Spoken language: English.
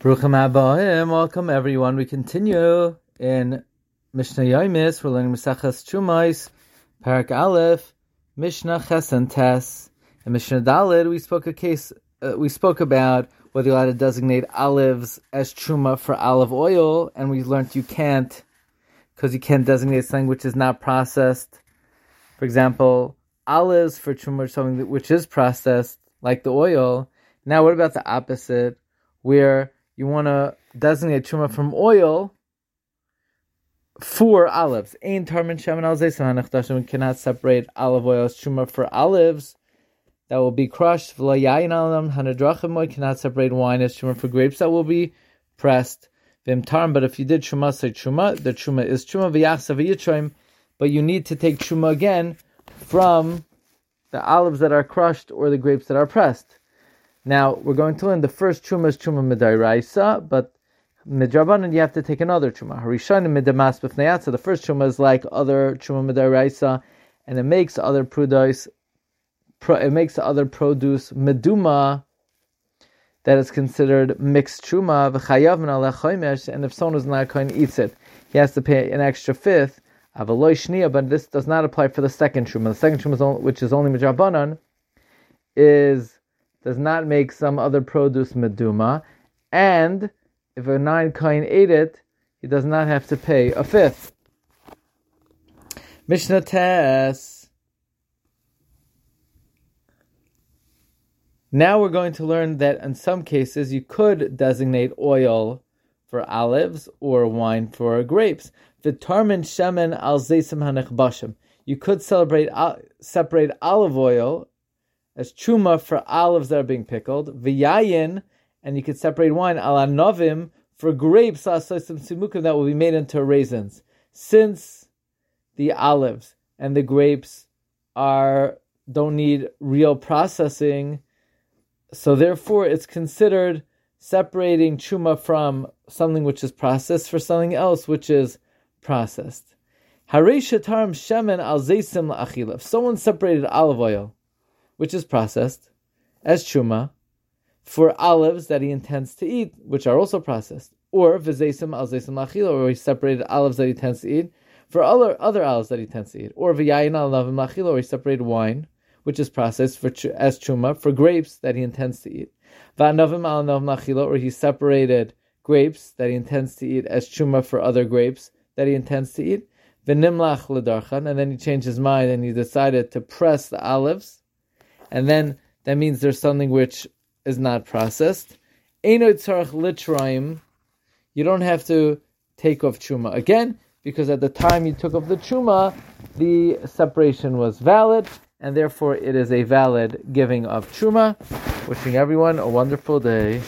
Bruchim Abaim, welcome everyone. We continue in Mishnah Yomis. We're learning Mesachas Chumais, Parak Aleph, Mishnah Ches and Tes. In Mishnah Dalid, we spoke a case. Uh, we spoke about whether you're allowed to designate olives as truma for olive oil, and we learned you can't because you can't designate something which is not processed. For example, olives for or something which is processed, like the oil. Now, what about the opposite, where you want to designate truma from oil for olives. Ein tarmin shemen al We cannot separate olive oil truma for olives that will be crushed. V'lo alam hanadrachim cannot separate wine as truma for grapes that will be pressed. Vim tarm, but if you did truma, say truma, the truma is truma v'yachsa v'yitroim, but you need to take truma again from the olives that are crushed or the grapes that are pressed. Now we're going to learn the first truma is truma midairaisa, but midrabanan you have to take another truma. Harishanim midamas b'fnayatza. The first truma is like other truma midairaisa, and it makes other produce. It makes other produce meduma that is considered mixed truma v'chayav and if someone is not going eats it, he has to pay an extra fifth. Avaloy shnia, but this does not apply for the second truma. The second truma, which is only midrabanan, is does not make some other produce meduma, and if a non-Kohen ate it, he does not have to pay a fifth. Mishnah Tes. Now we're going to learn that in some cases you could designate oil for olives or wine for grapes. Vitarmin shemen al zaysim hanechbashim. You could celebrate uh, separate olive oil as truma for olives that are being pickled, v'yayin, and you could separate wine ala novim for grapes some simukim that will be made into raisins. Since the olives and the grapes are don't need real processing, so therefore it's considered separating truma from something which is processed for something else which is processed. If someone separated olive oil which is processed, as truma, for olives that he intends to eat, which are also processed, or v'zeisim al zeisim lachila, or he separated olives that he intends to eat, for other other olives that he intends to eat, or v'yayin al navim lachila, or he separated wine, which is processed for as truma, for grapes that he intends to eat, v'anavim al navim lachila, or he separated grapes that he intends to eat as truma for other grapes that he intends to eat, v'nimlach ledarchan, and then he changed his mind and he decided to press the olives and then that means there's something which is not processed. You don't have to take off truma again because at the time you took off the truma, the separation was valid, and therefore it is a valid giving of truma. Wishing everyone a wonderful day.